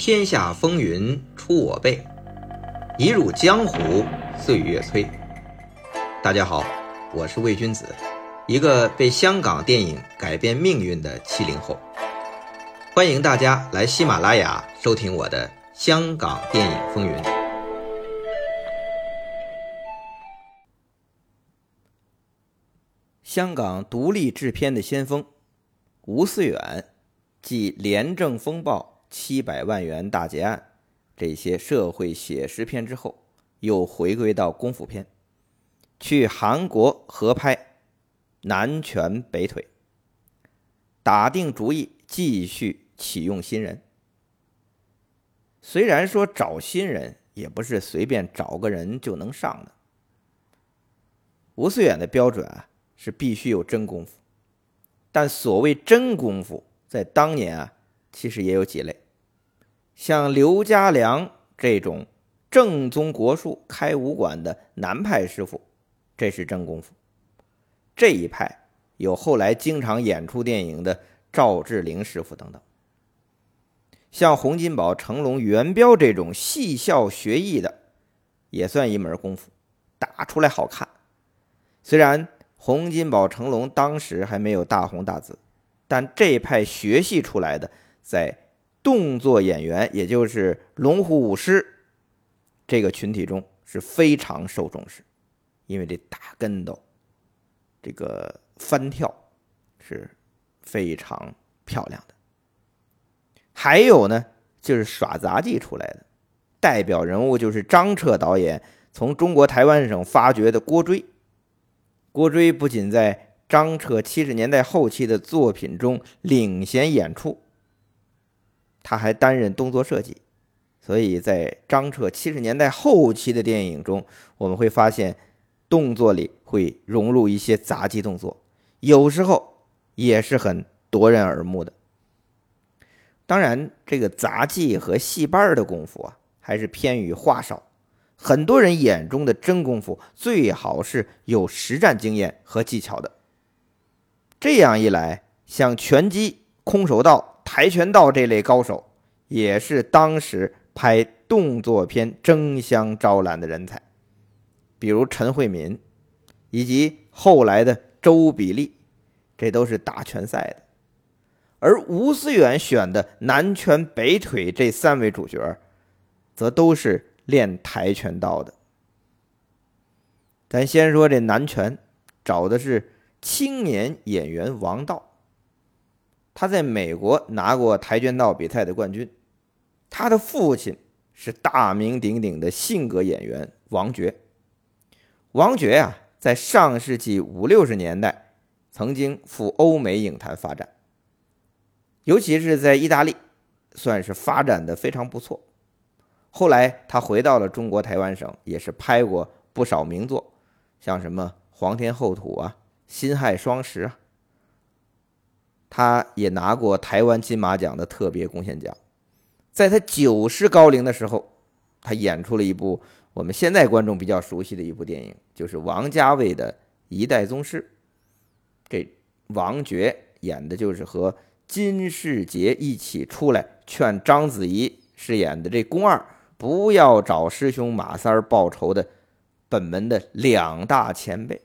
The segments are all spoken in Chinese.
天下风云出我辈，一入江湖岁月催。大家好，我是魏君子，一个被香港电影改变命运的七零后。欢迎大家来喜马拉雅收听我的《香港电影风云》。香港独立制片的先锋吴思远，继《廉政风暴》七百万元大劫案这些社会写实片之后，又回归到功夫片，去韩国合拍《南拳北腿》，打定主意继续启用新人。虽然说找新人也不是随便找个人就能上的，吴思远的标准啊。是必须有真功夫，但所谓真功夫，在当年啊，其实也有几类，像刘家良这种正宗国术开武馆的南派师傅，这是真功夫。这一派有后来经常演出电影的赵志凌师傅等等，像洪金宝、成龙、元彪这种戏校学艺的，也算一门功夫，打出来好看，虽然。洪金宝、成龙当时还没有大红大紫，但这派学戏出来的，在动作演员，也就是龙虎舞狮这个群体中是非常受重视，因为这打跟斗、这个翻跳是非常漂亮的。还有呢，就是耍杂技出来的，代表人物就是张彻导演从中国台湾省发掘的郭追。郭追不仅在张彻七十年代后期的作品中领衔演出，他还担任动作设计，所以在张彻七十年代后期的电影中，我们会发现动作里会融入一些杂技动作，有时候也是很夺人耳目的。当然，这个杂技和戏班的功夫啊，还是偏于话少。很多人眼中的真功夫，最好是有实战经验和技巧的。这样一来，像拳击、空手道、跆拳道这类高手，也是当时拍动作片争相招揽的人才。比如陈慧敏，以及后来的周比利，这都是打拳赛的。而吴思远选的南拳北腿这三位主角，则都是。练跆拳道的，咱先说这南拳，找的是青年演员王道。他在美国拿过跆拳道比赛的冠军。他的父亲是大名鼎鼎的性格演员王珏。王珏啊，在上世纪五六十年代曾经赴欧美影坛发展，尤其是在意大利，算是发展的非常不错。后来他回到了中国台湾省，也是拍过不少名作，像什么《黄天厚土》啊，《辛亥双十》啊。他也拿过台湾金马奖的特别贡献奖。在他九十高龄的时候，他演出了一部我们现在观众比较熟悉的一部电影，就是王家卫的《一代宗师》。这王珏演的就是和金世杰一起出来劝章子怡饰演的这宫二。不要找师兄马三儿报仇的本门的两大前辈，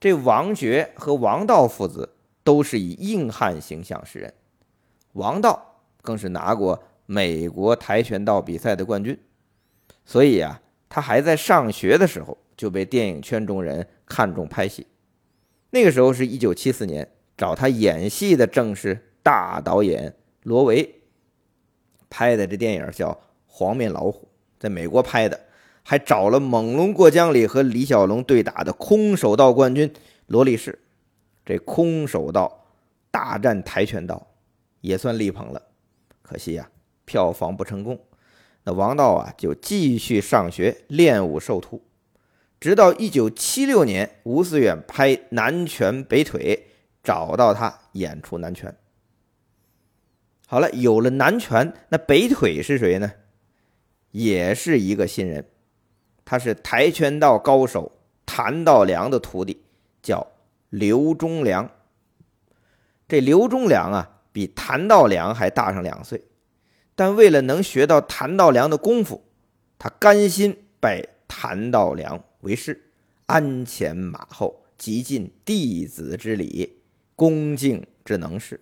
这王珏和王道父子都是以硬汉形象示人，王道更是拿过美国跆拳道比赛的冠军，所以啊，他还在上学的时候就被电影圈中人看中拍戏。那个时候是一九七四年，找他演戏的正是大导演罗维，拍的这电影叫。黄面老虎在美国拍的，还找了《猛龙过江》里和李小龙对打的空手道冠军罗力士，这空手道大战跆拳道也算力捧了。可惜呀，票房不成功。那王道啊，就继续上学练武授徒，直到一九七六年，吴思远拍《南拳北腿》，找到他演出南拳。好了，有了南拳，那北腿是谁呢？也是一个新人，他是跆拳道高手谭道良的徒弟，叫刘忠良。这刘忠良啊，比谭道良还大上两岁。但为了能学到谭道良的功夫，他甘心拜谭道良为师，鞍前马后，极尽弟子之礼，恭敬之能事。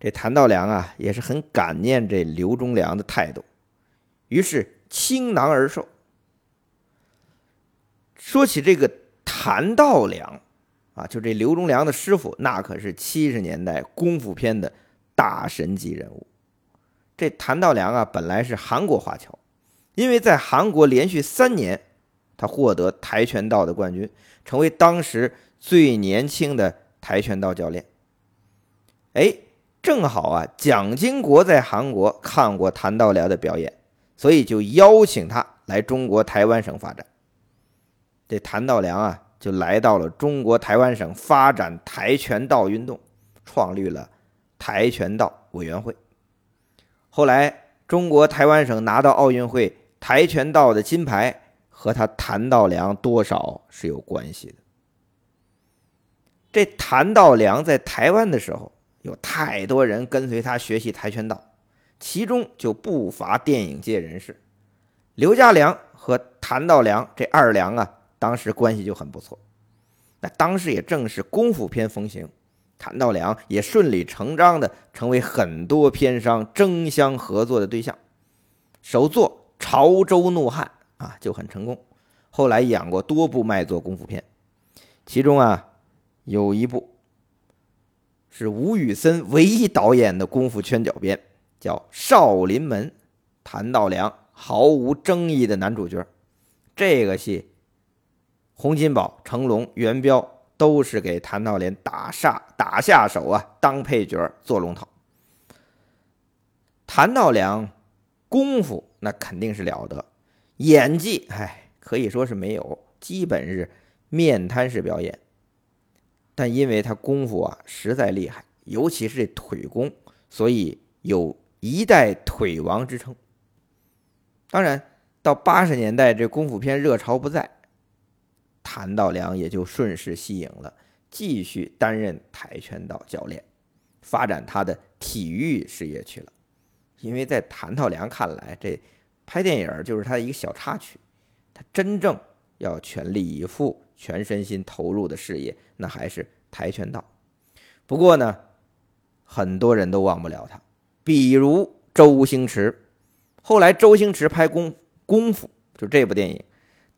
这谭道良啊，也是很感念这刘忠良的态度，于是倾囊而授。说起这个谭道良啊，就这刘忠良的师傅，那可是七十年代功夫片的大神级人物。这谭道良啊，本来是韩国华侨，因为在韩国连续三年，他获得跆拳道的冠军，成为当时最年轻的跆拳道教练。哎，正好啊，蒋经国在韩国看过谭道良的表演，所以就邀请他来中国台湾省发展。这谭道良啊，就来到了中国台湾省发展跆拳道运动，创立了跆拳道委员会。后来，中国台湾省拿到奥运会跆拳道的金牌，和他谭道良多少是有关系的。这谭道良在台湾的时候，有太多人跟随他学习跆拳道，其中就不乏电影界人士。刘家良和谭道良这二良啊，当时关系就很不错。那当时也正是功夫片风行。谭道良也顺理成章的成为很多片商争相合作的对象，首作《潮州怒汉》啊就很成功，后来演过多部卖座功夫片，其中啊有一部是吴宇森唯一导演的功夫圈角片，叫《少林门》，谭道良毫无争议的男主角，这个戏洪金宝、成龙、元彪。都是给谭道良打下打下手啊，当配角做龙套。谭道良功夫那肯定是了得，演技哎可以说是没有，基本是面瘫式表演。但因为他功夫啊实在厉害，尤其是这腿功，所以有一代腿王之称。当然，到八十年代这功夫片热潮不在。谭道良也就顺势吸引了，继续担任跆拳道教练，发展他的体育事业去了。因为在谭道良看来，这拍电影就是他的一个小插曲，他真正要全力以赴、全身心投入的事业，那还是跆拳道。不过呢，很多人都忘不了他，比如周星驰。后来周星驰拍功功夫，就这部电影。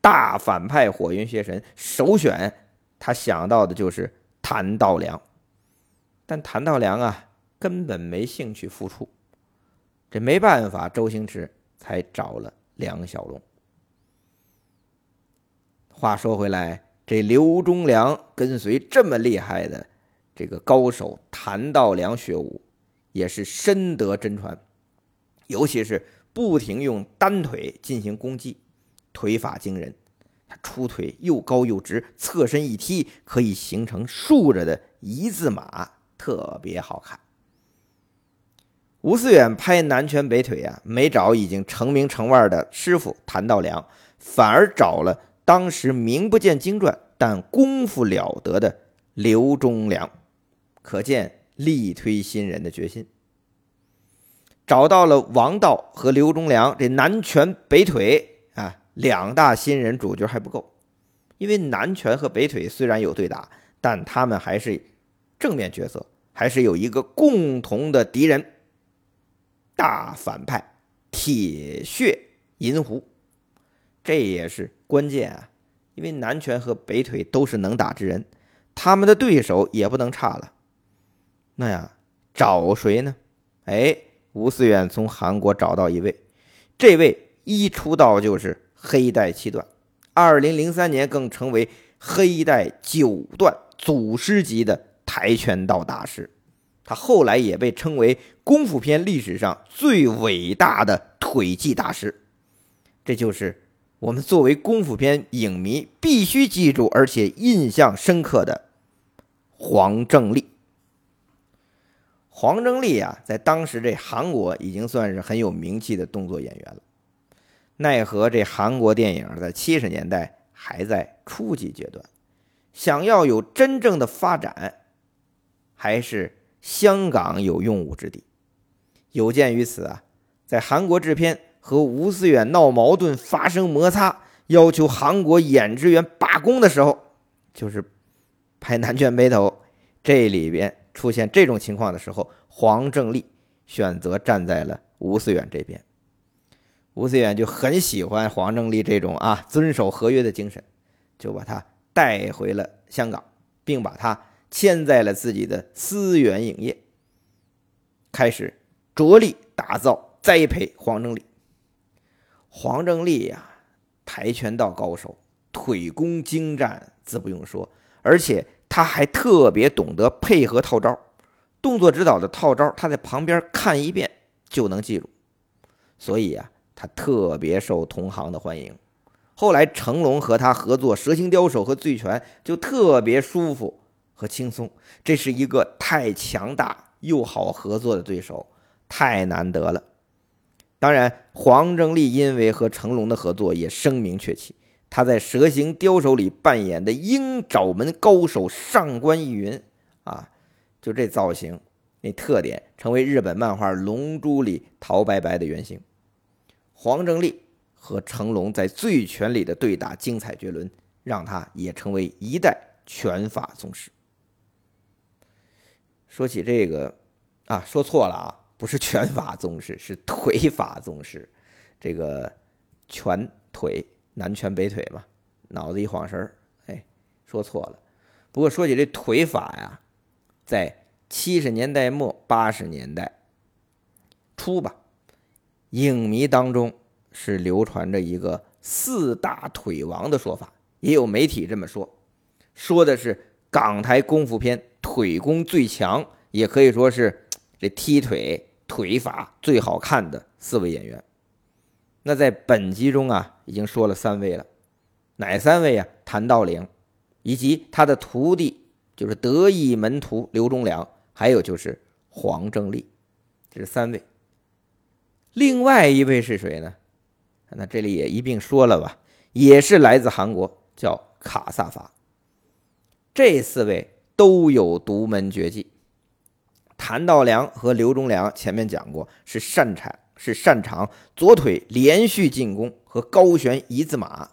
大反派火云邪神首选，他想到的就是谭道良，但谭道良啊根本没兴趣付出，这没办法，周星驰才找了梁小龙。话说回来，这刘忠良跟随这么厉害的这个高手谭道良学武，也是深得真传，尤其是不停用单腿进行攻击。腿法惊人，他出腿又高又直，侧身一踢可以形成竖着的一字马，特别好看。吴思远拍南拳北腿啊，没找已经成名成腕的师傅谭道良，反而找了当时名不见经传但功夫了得的刘忠良，可见力推新人的决心。找到了王道和刘忠良这南拳北腿。两大新人主角还不够，因为南拳和北腿虽然有对打，但他们还是正面角色，还是有一个共同的敌人——大反派铁血银狐，这也是关键啊！因为南拳和北腿都是能打之人，他们的对手也不能差了。那呀，找谁呢？哎，吴思远从韩国找到一位，这位一出道就是。黑带七段，二零零三年更成为黑带九段祖师级的跆拳道大师。他后来也被称为功夫片历史上最伟大的腿技大师。这就是我们作为功夫片影迷必须记住而且印象深刻的黄正利。黄正利啊，在当时这韩国已经算是很有名气的动作演员了。奈何这韩国电影在七十年代还在初级阶段，想要有真正的发展，还是香港有用武之地。有鉴于此啊，在韩国制片和吴思远闹矛盾、发生摩擦，要求韩国演职员罢工的时候，就是拍《南拳北斗》这里边出现这种情况的时候，黄正利选择站在了吴思远这边。吴思远就很喜欢黄正利这种啊遵守合约的精神，就把他带回了香港，并把他签在了自己的思源影业，开始着力打造。栽培黄正利，黄正利呀，跆拳道高手，腿功精湛，自不用说，而且他还特别懂得配合套招，动作指导的套招，他在旁边看一遍就能记住，所以啊，他特别受同行的欢迎。后来成龙和他合作《蛇形刁手》和《醉拳》，就特别舒服和轻松。这是一个太强大又好合作的对手，太难得了。当然，黄正利因为和成龙的合作也声名鹊起。他在《蛇形刁手》里扮演的鹰爪门高手上官逸云啊，就这造型、那特点，成为日本漫画《龙珠》里陶白白的原型。黄正利和成龙在《醉拳》里的对打精彩绝伦，让他也成为一代拳法宗师。说起这个啊，说错了啊。不是拳法宗师，是腿法宗师。这个拳腿南拳北腿嘛，脑子一晃神儿，哎，说错了。不过说起这腿法呀，在七十年代末八十年代初吧，影迷当中是流传着一个四大腿王的说法，也有媒体这么说，说的是港台功夫片腿功最强，也可以说是这踢腿。腿法最好看的四位演员，那在本集中啊，已经说了三位了，哪三位啊？谭道陵，以及他的徒弟，就是得意门徒刘忠良，还有就是黄正利，这是三位。另外一位是谁呢？那这里也一并说了吧，也是来自韩国，叫卡萨法。这四位都有独门绝技。谭道良和刘忠良前面讲过，是擅长是擅长左腿连续进攻和高悬一字马。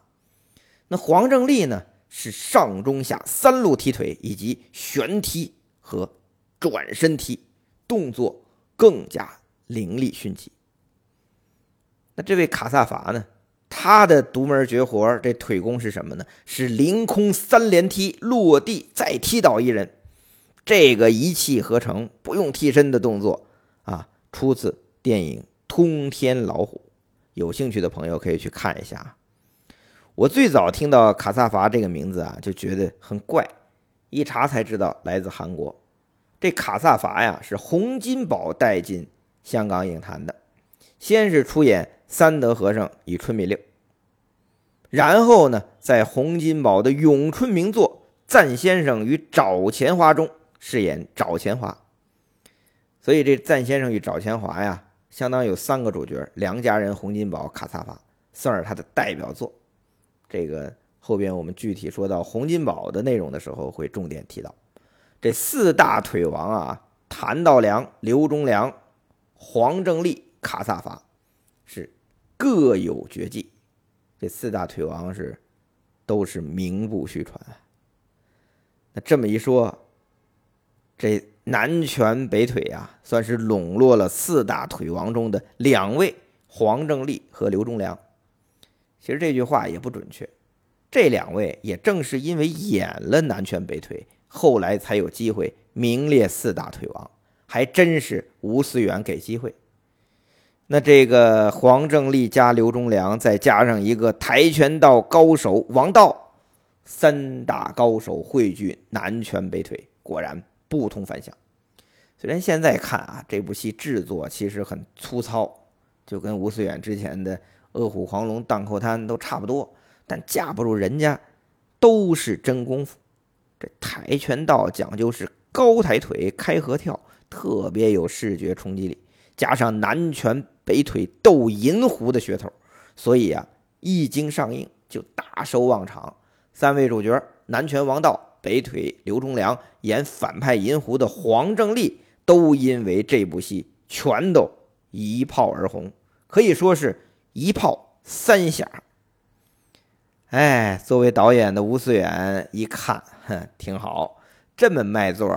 那黄正利呢，是上中下三路踢腿以及旋踢和转身踢，动作更加凌厉迅疾。那这位卡萨法呢，他的独门绝活这腿功是什么呢？是凌空三连踢，落地再踢倒一人。这个一气呵成、不用替身的动作啊，出自电影《通天老虎》。有兴趣的朋友可以去看一下。我最早听到卡萨法这个名字啊，就觉得很怪，一查才知道来自韩国。这卡萨法呀，是洪金宝带进香港影坛的，先是出演《三德和尚与春米令》，然后呢，在洪金宝的咏春名作《赞先生与找钱花》中。饰演找钱花，所以这赞先生与找钱花呀，相当有三个主角：梁家人、洪金宝、卡萨法，算是他的代表作。这个后边我们具体说到洪金宝的内容的时候，会重点提到这四大腿王啊，谭道良、刘忠良、黄正利、卡萨法是各有绝技。这四大腿王是都是名不虚传啊。那这么一说。这南拳北腿啊，算是笼络了四大腿王中的两位黄正利和刘忠良。其实这句话也不准确，这两位也正是因为演了南拳北腿，后来才有机会名列四大腿王，还真是吴思远给机会。那这个黄正利加刘忠良，再加上一个跆拳道高手王道，三大高手汇聚南拳北腿，果然。不同凡响。虽然现在看啊，这部戏制作其实很粗糙，就跟吴思远之前的《恶虎黄龙》《荡寇滩》都差不多，但架不住人家都是真功夫。这跆拳道讲究是高抬腿、开合跳，特别有视觉冲击力，加上南拳北腿斗银狐的噱头，所以啊，一经上映就大收望场。三位主角，南拳王道。北腿刘忠良演反派银狐的黄正利，都因为这部戏全都一炮而红，可以说是一炮三响。哎，作为导演的吴思远一看，哼，挺好，这么卖座，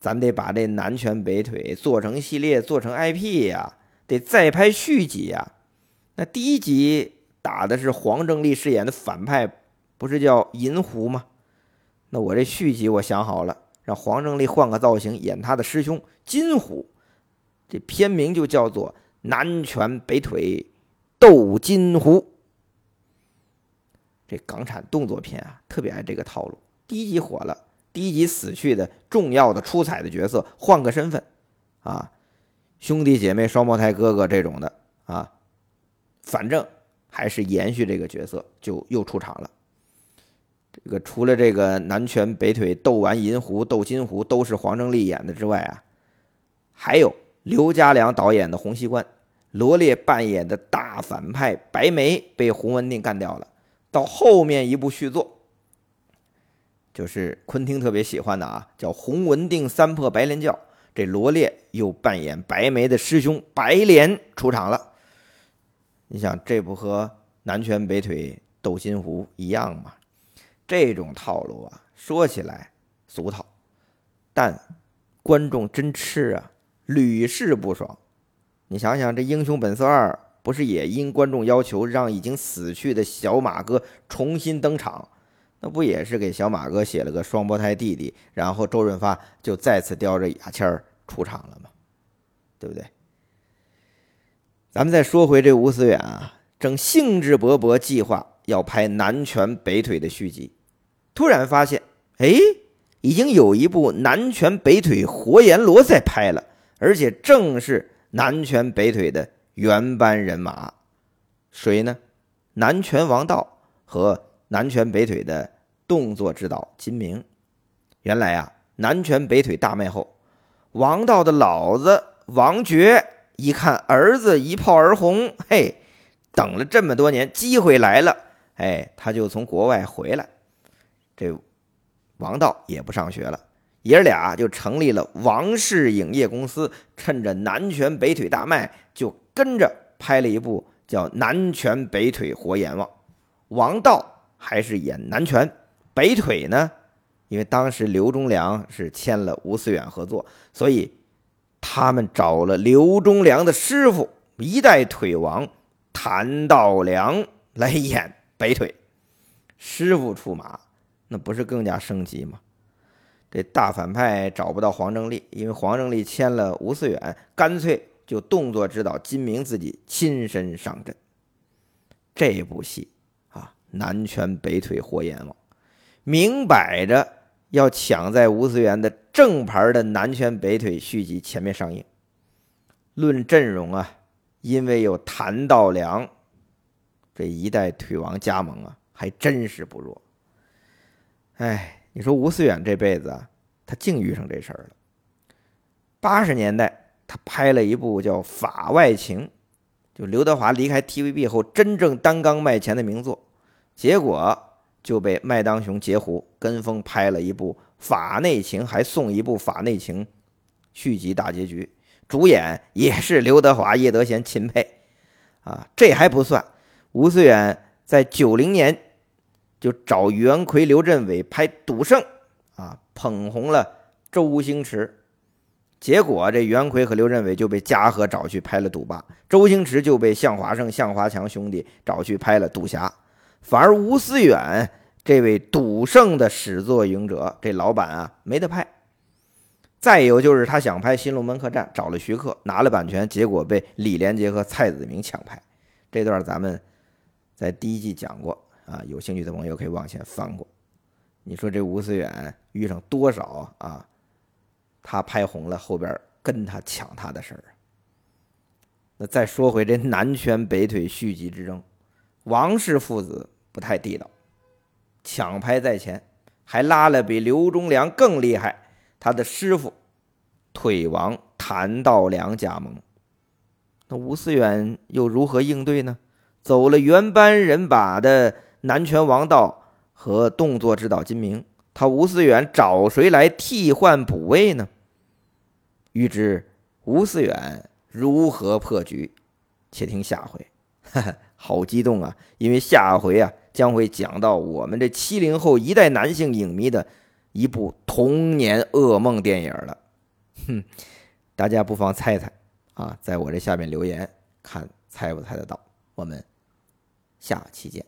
咱得把这南拳北腿做成系列，做成 IP 呀，得再拍续集呀。那第一集打的是黄正利饰演的反派，不是叫银狐吗？那我这续集我想好了，让黄正利换个造型演他的师兄金狐，这片名就叫做《南拳北腿斗金狐》。这港产动作片啊，特别爱这个套路。第一集火了，低级死去的重要的出彩的角色换个身份，啊，兄弟姐妹、双胞胎哥哥这种的啊，反正还是延续这个角色，就又出场了。这个除了这个南拳北腿斗完银狐斗金狐都是黄正利演的之外啊，还有刘家良导演的《洪熙官》，罗烈扮演的大反派白眉被洪文定干掉了。到后面一部续作，就是昆汀特别喜欢的啊，叫《洪文定三破白莲教》，这罗烈又扮演白眉的师兄白莲出场了。你想，这不和南拳北腿斗金狐一样吗？这种套路啊，说起来俗套，但观众真吃啊，屡试不爽。你想想，这《英雄本色二》。不是也因观众要求让已经死去的小马哥重新登场？那不也是给小马哥写了个双胞胎弟弟，然后周润发就再次叼着牙签儿出场了吗？对不对？咱们再说回这吴思远啊，正兴致勃勃计划要拍南拳北腿的续集，突然发现，哎，已经有一部南拳北腿活阎罗在拍了，而且正是南拳北腿的。原班人马，谁呢？南拳王道和南拳北腿的动作指导金明。原来啊，南拳北腿大卖后，王道的老子王珏一看儿子一炮而红，嘿，等了这么多年，机会来了，哎，他就从国外回来。这王道也不上学了，爷儿俩就成立了王氏影业公司，趁着南拳北腿大卖就。跟着拍了一部叫《南拳北腿活阎王》，王道还是演南拳，北腿呢？因为当时刘忠良是签了吴思远合作，所以他们找了刘忠良的师傅一代腿王谭道良来演北腿。师傅出马，那不是更加升级吗？这大反派找不到黄正利，因为黄正利签了吴思远，干脆。就动作指导金明自己亲身上阵，这部戏，南拳北腿活阎王，明摆着要抢在吴思源的正牌的南拳北腿续集前面上映。论阵容啊，因为有谭道良这一代腿王加盟啊，还真是不弱。哎，你说吴思远这辈子啊，他竟遇上这事儿了。八十年代。他拍了一部叫《法外情》，就刘德华离开 TVB 后真正单缸卖钱的名作，结果就被麦当雄截胡，跟风拍了一部《法内情》，还送一部《法内情》续集大结局，主演也是刘德华、叶德娴、秦沛。啊，这还不算，吴思远在九零年就找袁奎、刘镇伟拍《赌圣》，啊，捧红了周星驰。结果这袁奎和刘镇伟就被嘉禾找去拍了《赌霸》，周星驰就被向华胜、向华强兄弟找去拍了《赌侠》，反而吴思远这位赌圣的始作俑者，这老板啊没得拍。再有就是他想拍《新龙门客栈》，找了徐克，拿了版权，结果被李连杰和蔡子明抢拍。这段咱们在第一季讲过啊，有兴趣的朋友可以往前翻过。你说这吴思远遇上多少啊？他拍红了，后边跟他抢他的事儿。那再说回这南拳北腿续集之争，王氏父子不太地道，抢拍在前，还拉了比刘忠良更厉害他的师傅腿王谭道良加盟。那吴思远又如何应对呢？走了原班人马的南拳王道和动作指导金明。他吴思远找谁来替换补位呢？欲知吴思远如何破局，且听下回。哈哈，好激动啊！因为下回啊将会讲到我们这七零后一代男性影迷的一部童年噩梦电影了。哼，大家不妨猜猜啊，在我这下面留言，看猜不猜得到。我们下期见。